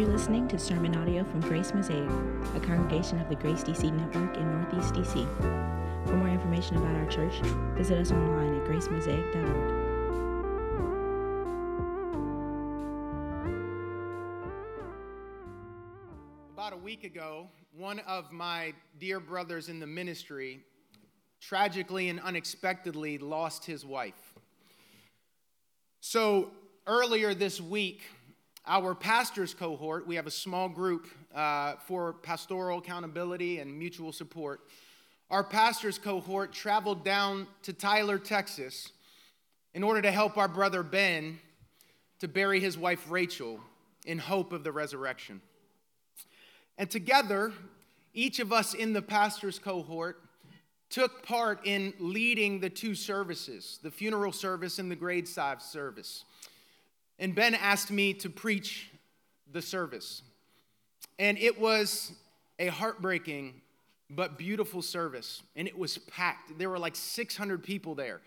You're listening to sermon audio from Grace Mosaic, a congregation of the Grace DC Network in Northeast DC. For more information about our church, visit us online at gracemosaic.org. About a week ago, one of my dear brothers in the ministry tragically and unexpectedly lost his wife. So earlier this week, our pastors cohort, we have a small group uh, for pastoral accountability and mutual support. Our pastors cohort traveled down to Tyler, Texas, in order to help our brother Ben to bury his wife Rachel in hope of the resurrection. And together, each of us in the pastors cohort took part in leading the two services the funeral service and the graveside service. And Ben asked me to preach the service. And it was a heartbreaking but beautiful service. And it was packed. There were like 600 people there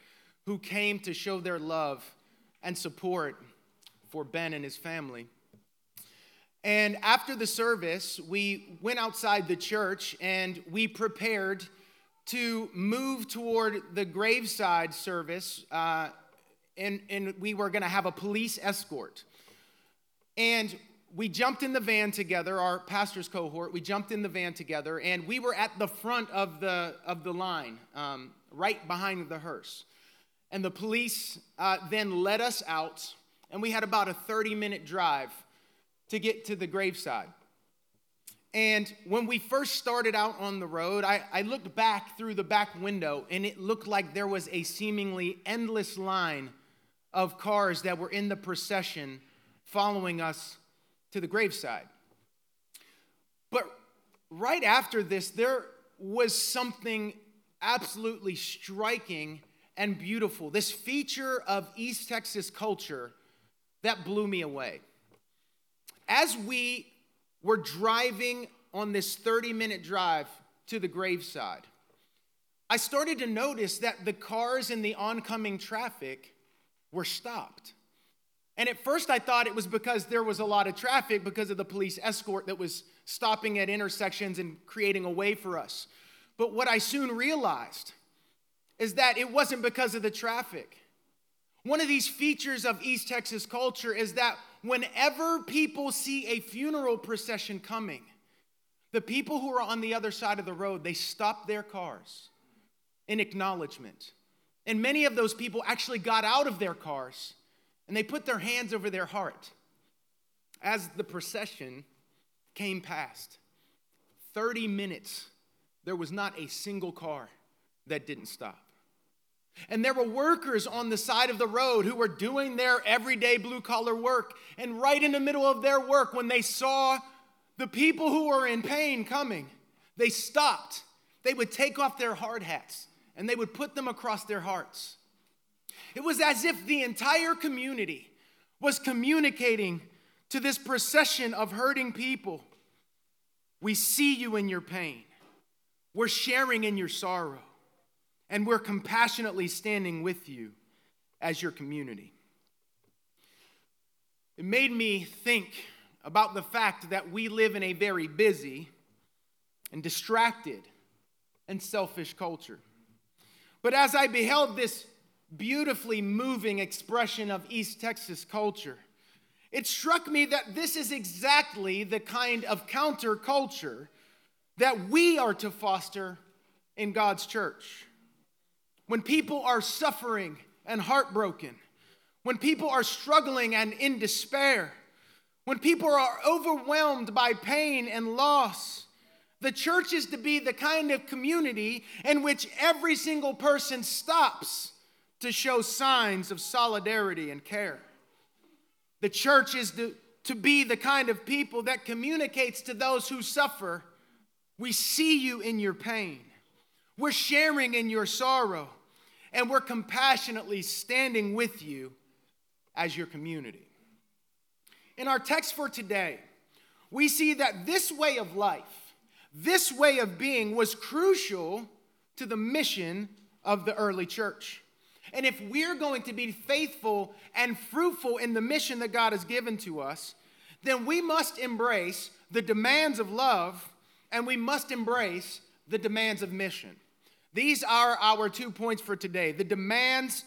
who came to show their love and support for Ben and his family. And after the service, we went outside the church and we prepared to move toward the graveside service uh, and, and we were going to have a police escort. And we jumped in the van together, our pastor's cohort. We jumped in the van together, and we were at the front of the, of the line, um, right behind the hearse. And the police uh, then led us out, and we had about a 30 minute drive to get to the graveside. And when we first started out on the road, I, I, looked back through the back window, and it looked like there was a seemingly endless line of cars that were in the procession following us to the graveside. But right after this, there was something absolutely striking and beautiful. This feature of East Texas culture that blew me away. As we were driving on this 30 minute drive to the graveside, I started to notice that the cars in the oncoming traffic were stopped. And at first, I thought it was because there was a lot of traffic because of the police escort that was stopping at intersections and creating a way for us. But what I soon realized is that it wasn't because of the traffic. One of these features of East Texas culture is that whenever people see a funeral procession coming, the people who are on the other side of the road, they stop their cars in acknowledgement. And many of those people actually got out of their cars and they put their hands over their heart as the procession came past. 30 minutes, there was not a single car that didn't stop. And there were workers on the side of the road who were doing their everyday blue collar work. And right in the middle of their work, when they saw the people who were in pain coming, they stopped. They would take off their hard hats and they would put them across their hearts. It was as if the entire community was communicating to this procession of hurting people We see you in your pain, we're sharing in your sorrow, and we're compassionately standing with you as your community. It made me think about the fact that we live in a very busy and distracted and selfish culture. But as I beheld this beautifully moving expression of East Texas culture, it struck me that this is exactly the kind of counterculture that we are to foster in God's church. When people are suffering and heartbroken, when people are struggling and in despair, when people are overwhelmed by pain and loss, the church is to be the kind of community in which every single person stops to show signs of solidarity and care. The church is to, to be the kind of people that communicates to those who suffer we see you in your pain, we're sharing in your sorrow, and we're compassionately standing with you as your community. In our text for today, we see that this way of life this way of being was crucial to the mission of the early church. And if we're going to be faithful and fruitful in the mission that God has given to us, then we must embrace the demands of love and we must embrace the demands of mission. These are our two points for today the demands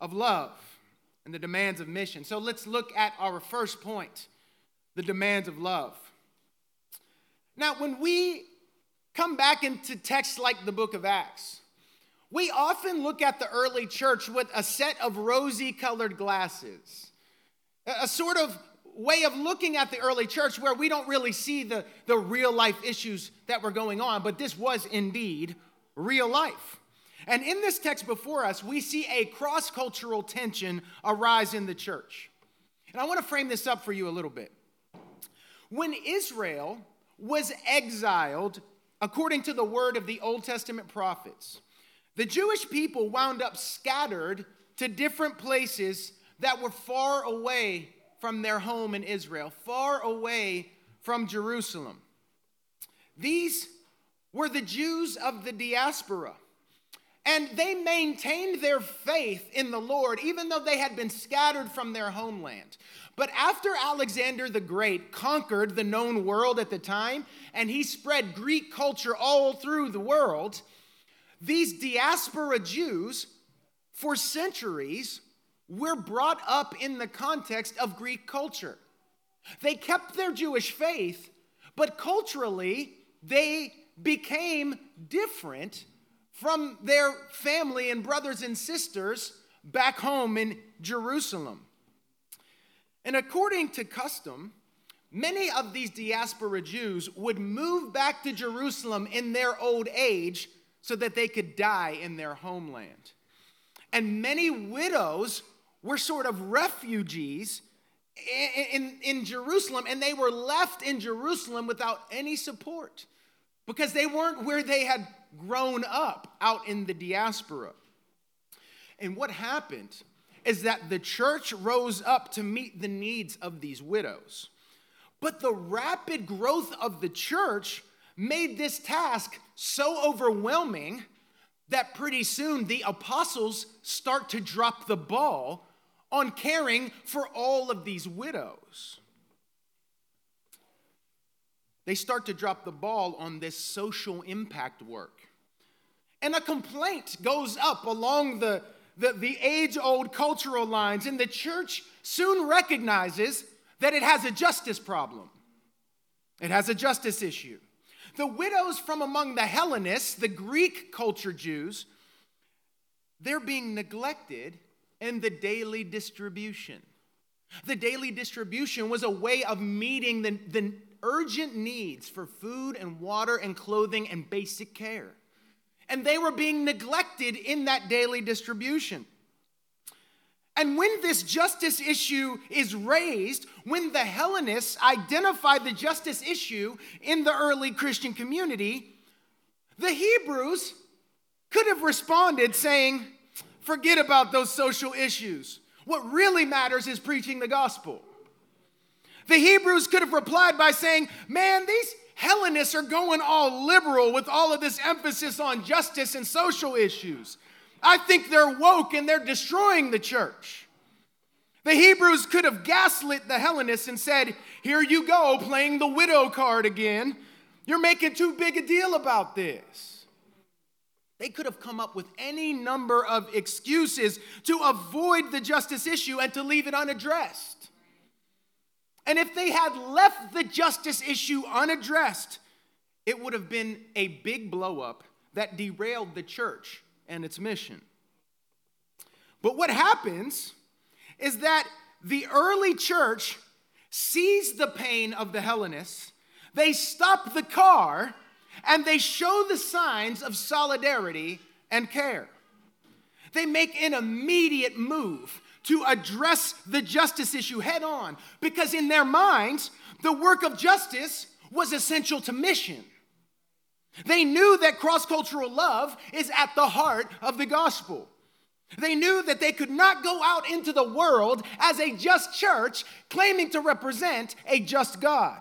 of love and the demands of mission. So let's look at our first point the demands of love. Now, when we come back into texts like the book of Acts, we often look at the early church with a set of rosy colored glasses, a sort of way of looking at the early church where we don't really see the, the real life issues that were going on, but this was indeed real life. And in this text before us, we see a cross cultural tension arise in the church. And I want to frame this up for you a little bit. When Israel was exiled, according to the word of the Old Testament prophets, the Jewish people wound up scattered to different places that were far away from their home in Israel, far away from Jerusalem. These were the Jews of the diaspora. And they maintained their faith in the Lord, even though they had been scattered from their homeland. But after Alexander the Great conquered the known world at the time, and he spread Greek culture all through the world, these diaspora Jews, for centuries, were brought up in the context of Greek culture. They kept their Jewish faith, but culturally, they became different from their family and brothers and sisters back home in Jerusalem. And according to custom, many of these diaspora Jews would move back to Jerusalem in their old age so that they could die in their homeland. And many widows were sort of refugees in, in, in, Jerusalem, and they were left in Jerusalem without any support because they weren't where they had grown up out in the diaspora. And what happened is that the church rose up to meet the needs of these widows. But the rapid growth of the church made this task so overwhelming that pretty soon the apostles start to drop the ball on caring for all of these widows. They start to drop the ball on this social impact work. And a complaint goes up along the, the, the age old cultural lines, and the church soon recognizes that it has a justice problem. It has a justice issue. The widows from among the Hellenists, the Greek culture Jews, they're being neglected in the daily distribution. The daily distribution was a way of meeting the, the urgent needs for food and water and clothing and basic care. And they were being neglected in that daily distribution. And when this justice issue is raised, when the Hellenists identified the justice issue in the early Christian community, the Hebrews could have responded saying, Forget about those social issues. What really matters is preaching the gospel. The Hebrews could have replied by saying, Man, these Hellenists are going all liberal with all of this emphasis on justice and social issues. I think they're woke and they're destroying the church. The Hebrews could have gaslit the Hellenists and said, Here you go, playing the widow card again. You're making too big a deal about this. They could have come up with any number of excuses to avoid the justice issue and to leave it unaddressed. And if they had left the justice issue unaddressed, it would have been a big blowup that derailed the church and its mission. But what happens is that the early church sees the pain of the Hellenists, they stop the car, and they show the signs of solidarity and care. They make an immediate move to address the justice issue head on because, in their minds, the work of justice was essential to mission. They knew that cross cultural love is at the heart of the gospel. They knew that they could not go out into the world as a just church claiming to represent a just God.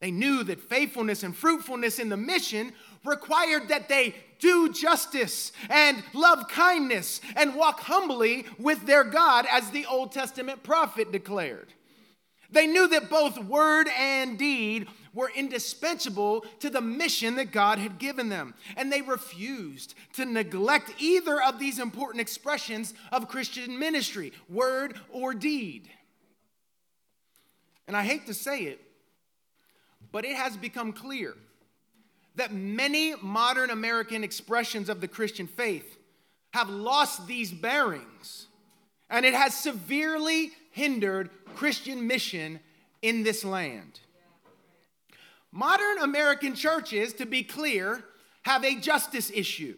They knew that faithfulness and fruitfulness in the mission required that they do justice and love kindness and walk humbly with their God, as the Old Testament prophet declared. They knew that both word and deed were indispensable to the mission that God had given them. And they refused to neglect either of these important expressions of Christian ministry, word or deed. And I hate to say it, but it has become clear that many modern American expressions of the Christian faith have lost these bearings, and it has severely hindered Christian mission in this land. Modern American churches, to be clear, have a justice issue.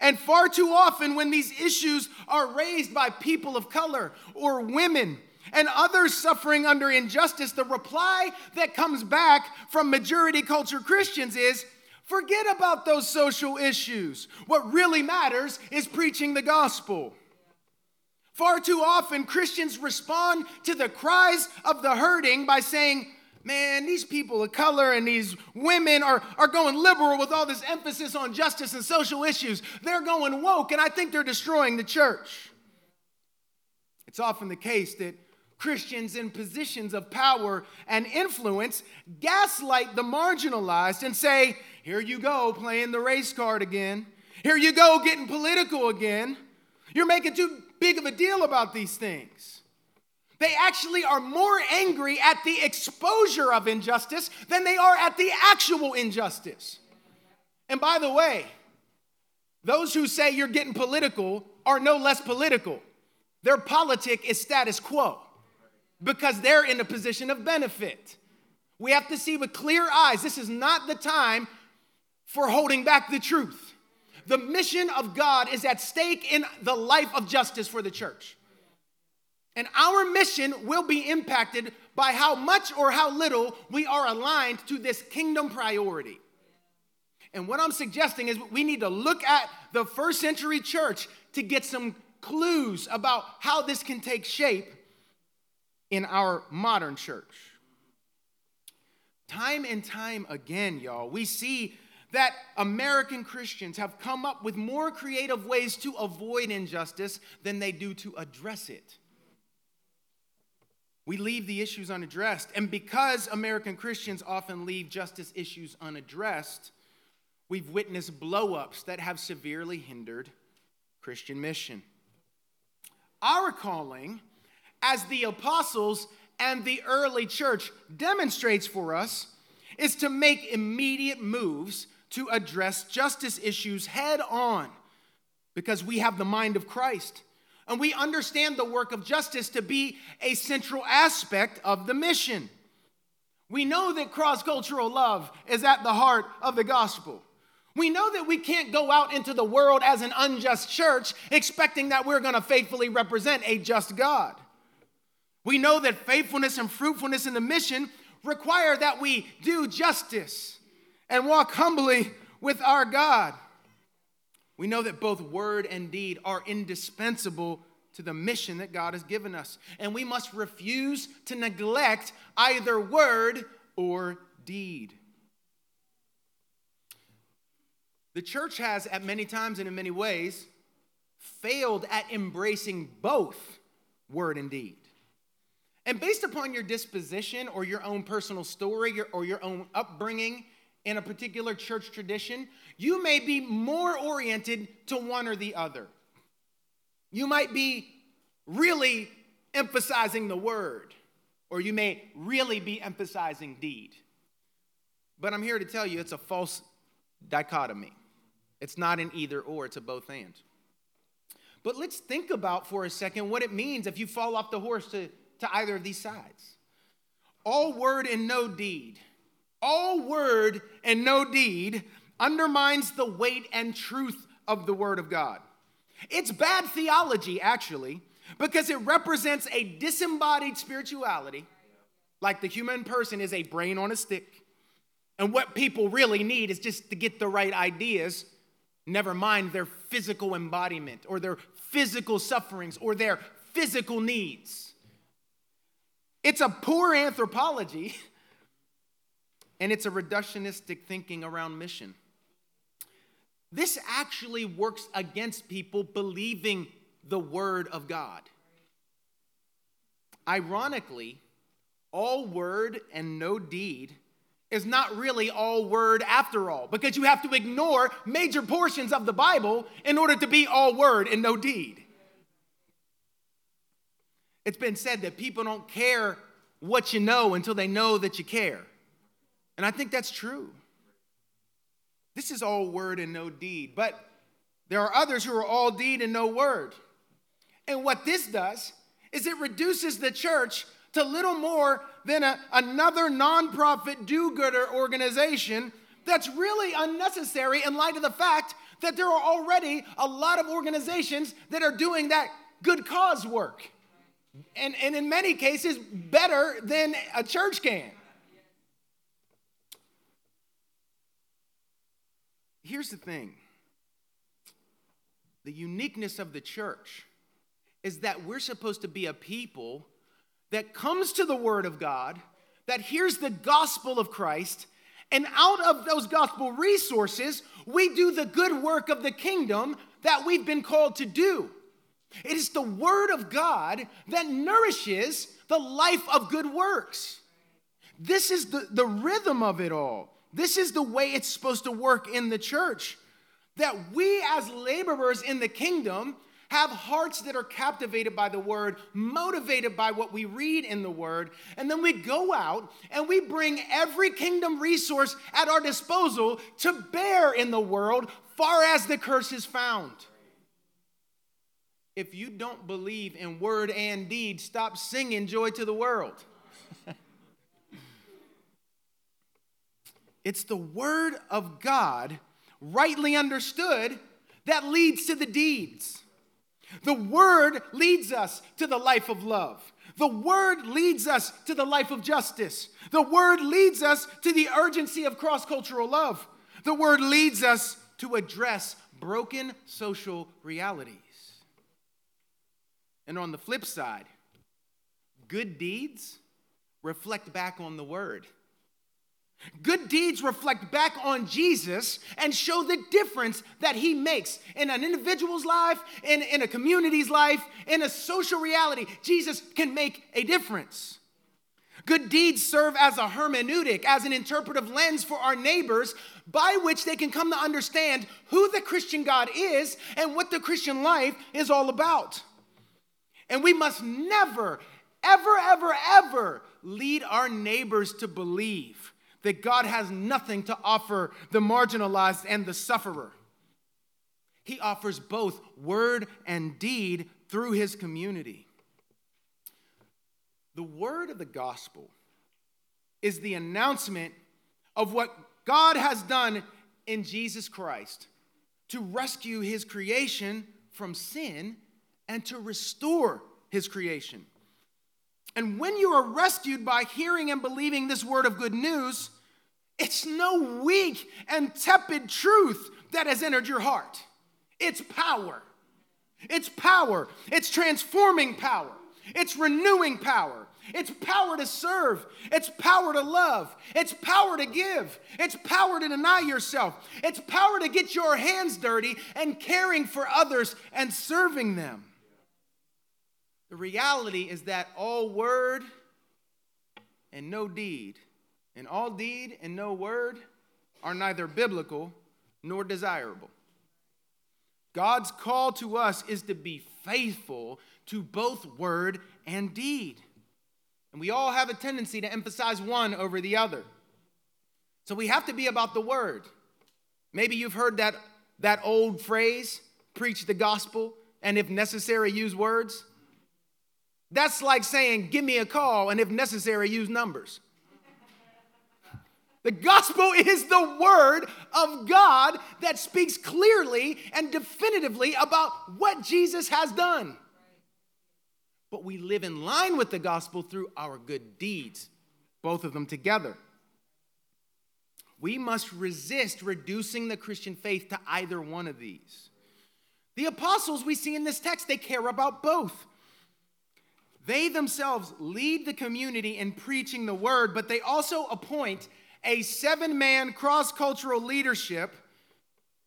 And far too often, when these issues are raised by people of color or women and others suffering under injustice, the reply that comes back from majority culture Christians is forget about those social issues. What really matters is preaching the gospel. Far too often, Christians respond to the cries of the hurting by saying, Man, these people of color and these women are, are going liberal with all this emphasis on justice and social issues. They're going woke, and I think they're destroying the church. It's often the case that Christians in positions of power and influence gaslight the marginalized and say, Here you go, playing the race card again. Here you go, getting political again. You're making too big of a deal about these things. They actually are more angry at the exposure of injustice than they are at the actual injustice. And by the way, those who say you're getting political are no less political. Their politic is status quo because they're in a position of benefit. We have to see with clear eyes this is not the time for holding back the truth. The mission of God is at stake in the life of justice for the church. And our mission will be impacted by how much or how little we are aligned to this kingdom priority. And what I'm suggesting is we need to look at the first century church to get some clues about how this can take shape in our modern church. Time and time again, y'all, we see that American Christians have come up with more creative ways to avoid injustice than they do to address it. We leave the issues unaddressed. And because American Christians often leave justice issues unaddressed, we've witnessed blowups that have severely hindered Christian mission. Our calling as the apostles and the early church demonstrates for us is to make immediate moves to address justice issues head on because we have the mind of Christ. And we understand the work of justice to be a central aspect of the mission. We know that cross cultural love is at the heart of the gospel. We know that we can't go out into the world as an unjust church expecting that we're going to faithfully represent a just God. We know that faithfulness and fruitfulness in the mission require that we do justice and walk humbly with our God. We know that both word and deed are indispensable to the mission that God has given us. And we must refuse to neglect either word or deed. The church has, at many times and in many ways, failed at embracing both word and deed. And based upon your disposition or your own personal story or your own upbringing in a particular church tradition, you may be more oriented to one or the other. You might be really emphasizing the word, or you may really be emphasizing deed. But I'm here to tell you it's a false dichotomy. It's not an either or, it's a both and. But let's think about for a second what it means if you fall off the horse to, to either of these sides. All word and no deed all word and no deed undermines the weight and truth of the Word of God. It's bad theology, actually, because it represents a disembodied spirituality, like the human person is a brain on a stick. And what people really need is just to get the right ideas, never mind their physical embodiment or their physical sufferings or their physical needs. It's a poor anthropology and it's a reductionistic thinking around mission. This actually works against people believing the Word of God. Ironically, all word and no deed is not really all word after all, because you have to ignore major portions of the Bible in order to be all word and no deed. It's been said that people don't care what you know until they know that you care. And I think that's true. This is all word and no deed. But there are others who are all deed and no word. And what this does is it reduces the church to little more than a, another nonprofit do gooder organization that's really unnecessary in light of the fact that there are already a lot of organizations that are doing that good cause work. And, and in many cases, better than a church can. Here's the thing the uniqueness of the church is that we're supposed to be a people that comes to the Word of God, that hears the gospel of Christ, and out of those gospel resources, we do the good work of the kingdom that we've been called to do. It is the Word of God that nourishes the life of good works. This is the, the rhythm of it all. This is the way it's supposed to work in the church. That we, as laborers in the kingdom, have hearts that are captivated by the word, motivated by what we read in the word, and then we go out and we bring every kingdom resource at our disposal to bear in the world, far as the curse is found. If you don't believe in word and deed, stop singing joy to the world. it's the word of God, rightly understood, that leads to the deeds. The Word leads us to the life of love. The Word leads us to the life of justice. The Word leads us to the urgency of cross cultural love. The Word leads us to address broken social realities. And on the flip side, good deeds reflect back on the Word. Good deeds reflect back on Jesus and show the difference that he makes in an individual's life, in, in a community's life, in a social reality. Jesus can make a difference. Good deeds serve as a hermeneutic, as an interpretive lens for our neighbors by which they can come to understand who the Christian God is and what the Christian life is all about. And we must never, ever, ever, ever lead our neighbors to believe that God has nothing to offer the marginalized and the sufferer. He offers both word and deed through his community. The word of the gospel is the announcement of what God has done in Jesus Christ to rescue his creation from sin and to restore his creation. And when you are rescued by hearing and believing this word of good news, it's no weak and tepid truth that has entered your heart. It's power. It's power. It's transforming power. It's renewing power. It's power to serve. It's power to love. It's power to give. It's power to deny yourself. It's power to get your hands dirty and caring for others and serving them. The reality is that all word and no deed, and all deed and no word are neither biblical nor desirable. God's call to us is to be faithful to both word and deed. And we all have a tendency to emphasize one over the other. So we have to be about the word. Maybe you've heard that, that old phrase preach the gospel, and if necessary, use words. That's like saying, give me a call, and if necessary, use numbers. The gospel is the word of God that speaks clearly and definitively about what Jesus has done. But we live in line with the gospel through our good deeds, both of them together. We must resist reducing the Christian faith to either one of these. The apostles we see in this text, they care about both. They themselves lead the community in preaching the word, but they also appoint a seven man cross cultural leadership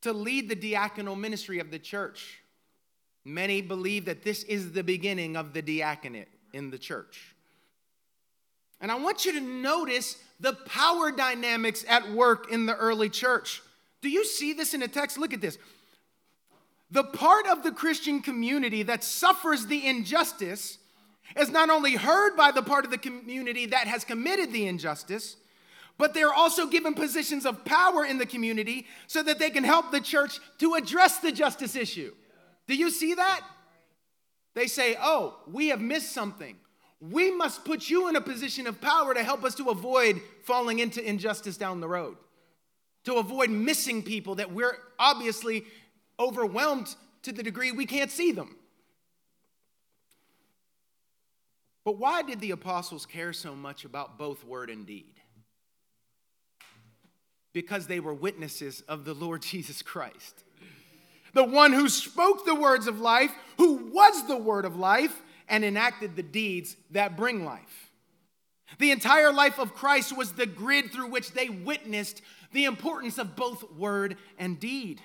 to lead the diaconal ministry of the church. Many believe that this is the beginning of the diaconate in the church. And I want you to notice the power dynamics at work in the early church. Do you see this in the text? Look at this. The part of the Christian community that suffers the injustice is not only heard by the part of the community that has committed the injustice, but they're also given positions of power in the community so that they can help the church to address the justice issue. Do you see that? They say, Oh, we have missed something. We must put you in a position of power to help us to avoid falling into injustice down the road, to avoid missing people that we're obviously overwhelmed to the degree we can't see them. But why did the apostles care so much about both word and deed? Because they were witnesses of the Lord Jesus Christ. The one who spoke the words of life, who was the word of life, and enacted the deeds that bring life. The entire life of Christ was the grid through which they witnessed the importance of both word and deed.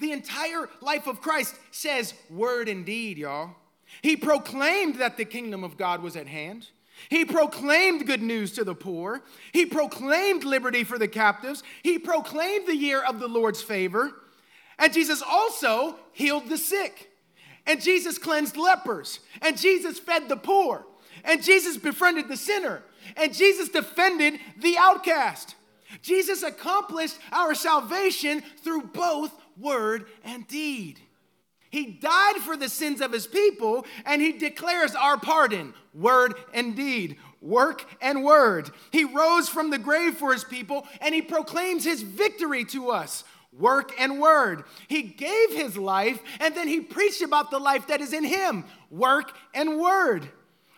The entire life of Christ says word and deed, y'all. He proclaimed that the kingdom of God was at hand. He proclaimed good news to the poor. He proclaimed liberty for the captives. He proclaimed the year of the Lord's favor. And Jesus also healed the sick. And Jesus cleansed lepers. And Jesus fed the poor. And Jesus befriended the sinner. And Jesus defended the outcast. Jesus accomplished our salvation through both word and deed. He died for the sins of his people, and he declares our pardon, word and deed, work and word. He rose from the grave for his people, and he proclaims his victory to us, work and word. He gave his life, and then he preached about the life that is in him, work and word.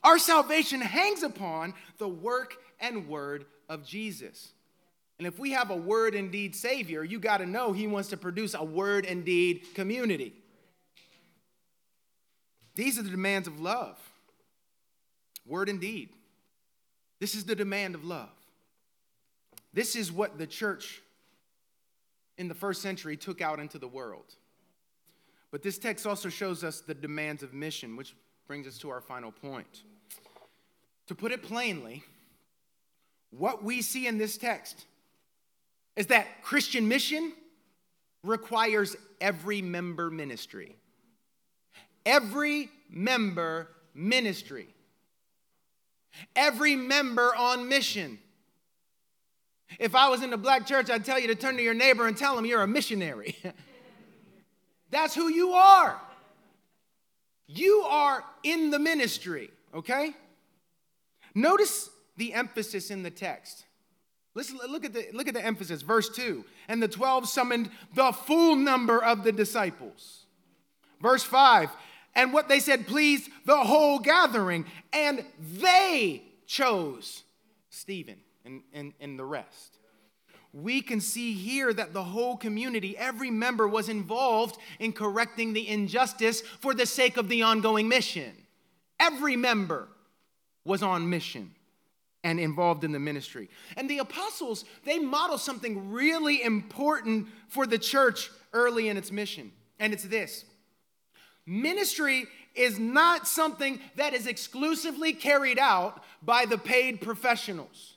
Our salvation hangs upon the work and word of Jesus. And if we have a word and deed Savior, you got to know He wants to produce a word and deed community. These are the demands of love word and deed. This is the demand of love. This is what the church in the first century took out into the world. But this text also shows us the demands of mission, which brings us to our final point. To put it plainly, what we see in this text is that Christian mission requires every member ministry. Every member ministry. Every member on mission. If I was in the black church, I'd tell you to turn to your neighbor and tell him you're a missionary. That's who you are. You are in the ministry, okay? Notice the emphasis in the text. Listen, look at the look at the emphasis, verse 2. And the 12 summoned the full number of the disciples. Verse 5. And what they said pleased the whole gathering, and they chose Stephen and, and, and the rest. We can see here that the whole community, every member was involved in correcting the injustice for the sake of the ongoing mission. Every member was on mission and involved in the ministry. And the apostles, they model something really important for the church early in its mission. And it's this ministry is not something that is exclusively carried out by the paid professionals.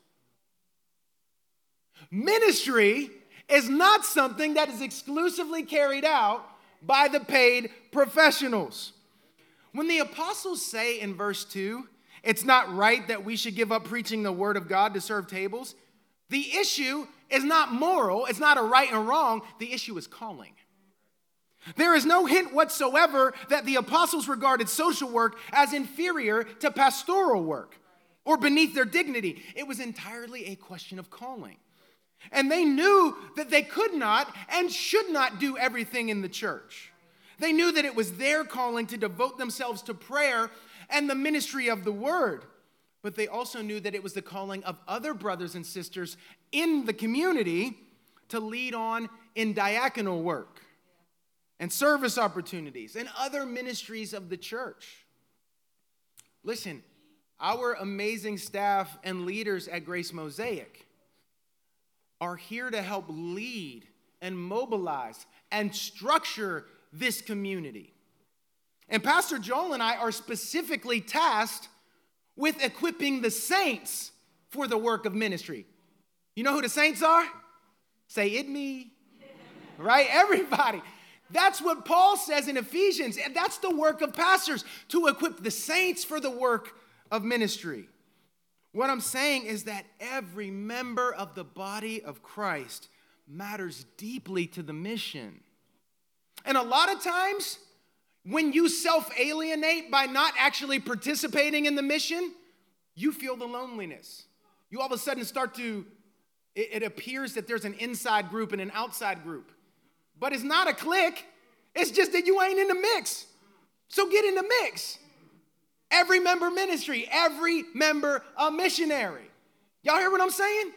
Ministry is not something that is exclusively carried out by the paid professionals. When the apostles say in verse 2, it's not right that we should give up preaching the word of God to serve tables. The issue is not moral, it's not a right and wrong. The issue is calling. There is no hint whatsoever that the apostles regarded social work as inferior to pastoral work or beneath their dignity. It was entirely a question of calling. And they knew that they could not and should not do everything in the church. They knew that it was their calling to devote themselves to prayer and the ministry of the word. But they also knew that it was the calling of other brothers and sisters in the community to lead on in diaconal work and service opportunities and other ministries of the church. Listen, our amazing staff and leaders at Grace Mosaic are here to help lead and mobilize and structure this community. And Pastor Joel and I are specifically tasked with equipping the saints for the work of ministry. You know who the saints are? Say it me. Right? Everybody. That's what Paul says in Ephesians. And that's the work of pastors to equip the saints for the work of ministry. What I'm saying is that every member of the body of Christ matters deeply to the mission. And a lot of times, when you self alienate by not actually participating in the mission, you feel the loneliness. You all of a sudden start to, it, appears that there's an inside group and an outside group. But it's not a clique, it's just that you ain't in the mix. So get in the mix. Every member ministry, every member a missionary. Y'all hear what I'm saying?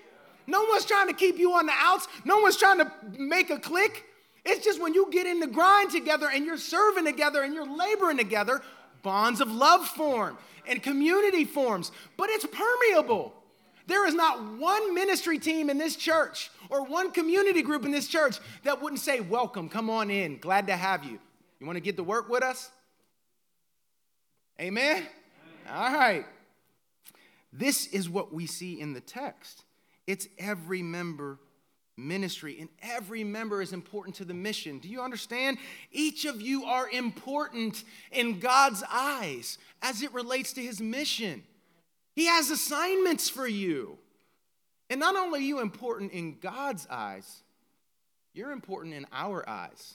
No one's trying to keep you on the outs. No one's trying to make a clique. It's just when you get in the grind together and you're serving together and you're laboring together, bonds of love form and community forms, but it's permeable. There is not one ministry team in this church or one community group in this church that wouldn't say, Welcome, come on in, glad to have you. You want to get to work with us? Amen? Amen? All right. This is what we see in the text. It's every member ministry, and every member is important to the mission. Do you understand? Each of you are important in God's eyes as it relates to his mission. He has assignments for you. And not only are you important in God's eyes, you're important in our eyes.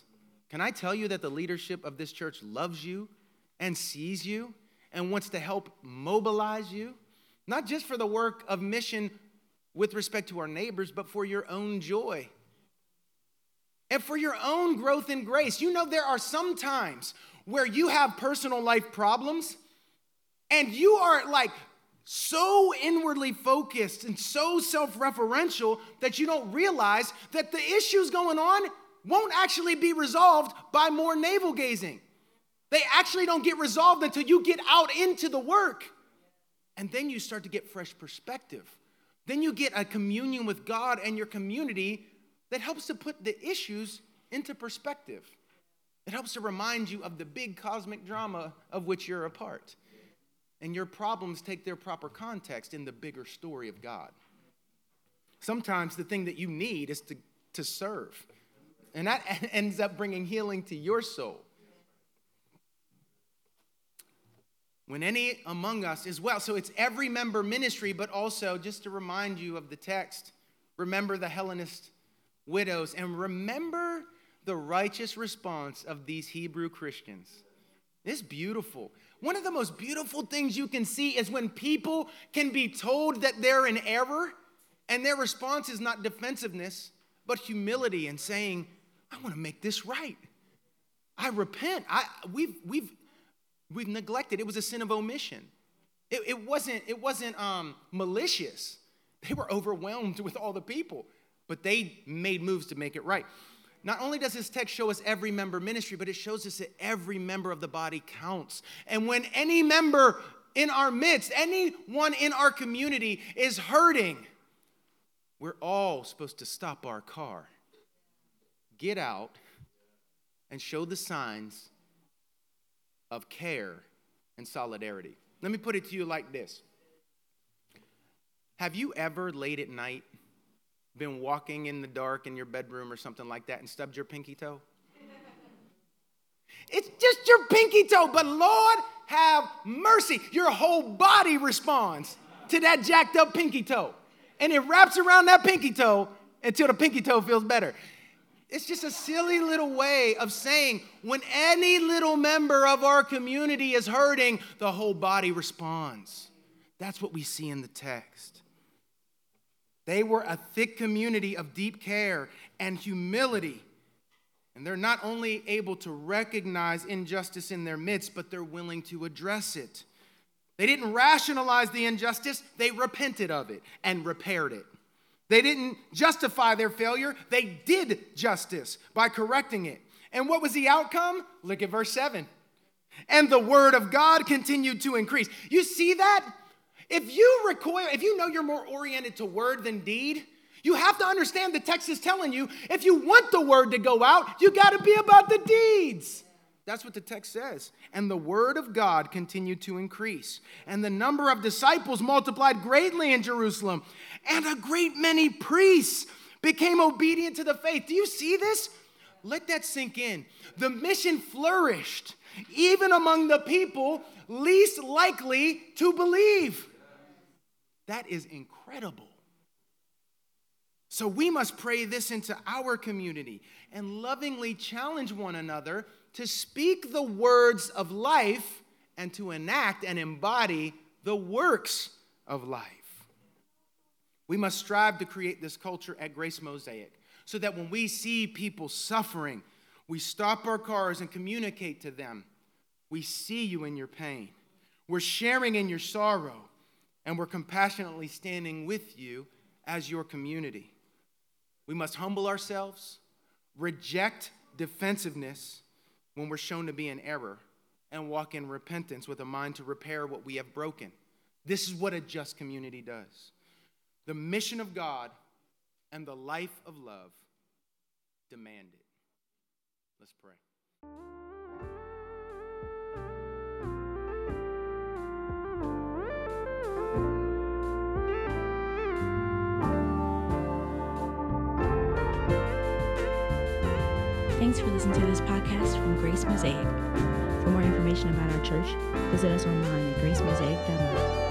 Can I tell you that the leadership of this church loves you and sees you and wants to help mobilize you? Not just for the work of mission with respect to our neighbors, but for your own joy and for your own growth in grace. You know, there are some times where you have personal life problems and you are like so inwardly focused and so self referential that you don't realize that the issues going on won't actually be resolved by more navel gazing. They actually don't get resolved until you get out into the work. And then you start to get fresh perspective. Then you get a communion with God and your community that helps to put the issues into perspective. It helps to remind you of the big cosmic drama of which you're a part. And your problems take their proper context in the bigger story of God. Sometimes the thing that you need is to, to serve. And that ends up bringing healing to your soul. when any among us is well. So it's every member ministry, but also just to remind you of the text, remember the Hellenist widows and remember the righteous response of these Hebrew Christians. It's beautiful. One of the most beautiful things you can see is when people can be told that they're in error and their response is not defensiveness, but humility and saying, I want to make this right. I repent. I, we've, we've We've neglected. It was a sin of omission. It, it wasn't, it wasn't um, malicious. They were overwhelmed with all the people, but they made moves to make it right. Not only does this text show us every member ministry, but it shows us that every member of the body counts. And when any member in our midst, anyone in our community is hurting, we're all supposed to stop our car, get out, and show the signs of care and solidarity. Let me put it to you like this Have you ever late at night been walking in the dark in your bedroom or something like that and stubbed your pinky toe? it's just your pinky toe, but Lord have mercy. Your whole body responds to that jacked up pinky toe. And it wraps around that pinky toe until the pinky toe feels better. It's just a silly little way of saying when any little member of our community is hurting, the whole body responds. That's what we see in the text. They were a thick community of deep care and humility. And they're not only able to recognize injustice in their midst, but they're willing to address it. They didn't rationalize the injustice, they repented of it and repaired it. They didn't justify their failure, they did justice by correcting it. And what was the outcome? Look at verse 7. And the word of God continued to increase. You see that? If you recoil, if you know you're more oriented to word than deed, you have to understand the text is telling you if you want the word to go out, you got to be about the deeds. That's what the text says. And the word of God continued to increase. And the number of disciples multiplied greatly in Jerusalem. And a great many priests became obedient to the faith. Do you see this? Let that sink in. The mission flourished, even among the people least likely to believe. That is incredible. So we must pray this into our community and lovingly challenge one another to speak the words of life and to enact and embody the works of life. We must strive to create this culture at Grace Mosaic so that when we see people suffering, we stop our cars and communicate to them. We see you in your pain. We're sharing in your sorrow, and we're compassionately standing with you as your community. We must humble ourselves, reject defensiveness when we're shown to be in error, and walk in repentance with a mind to repair what we have broken. This is what a just community does. The mission of God and the life of love demand it. Let's pray. Listening to this podcast from Grace Mosaic. For more information about our church, visit us online at gracemosaic.org.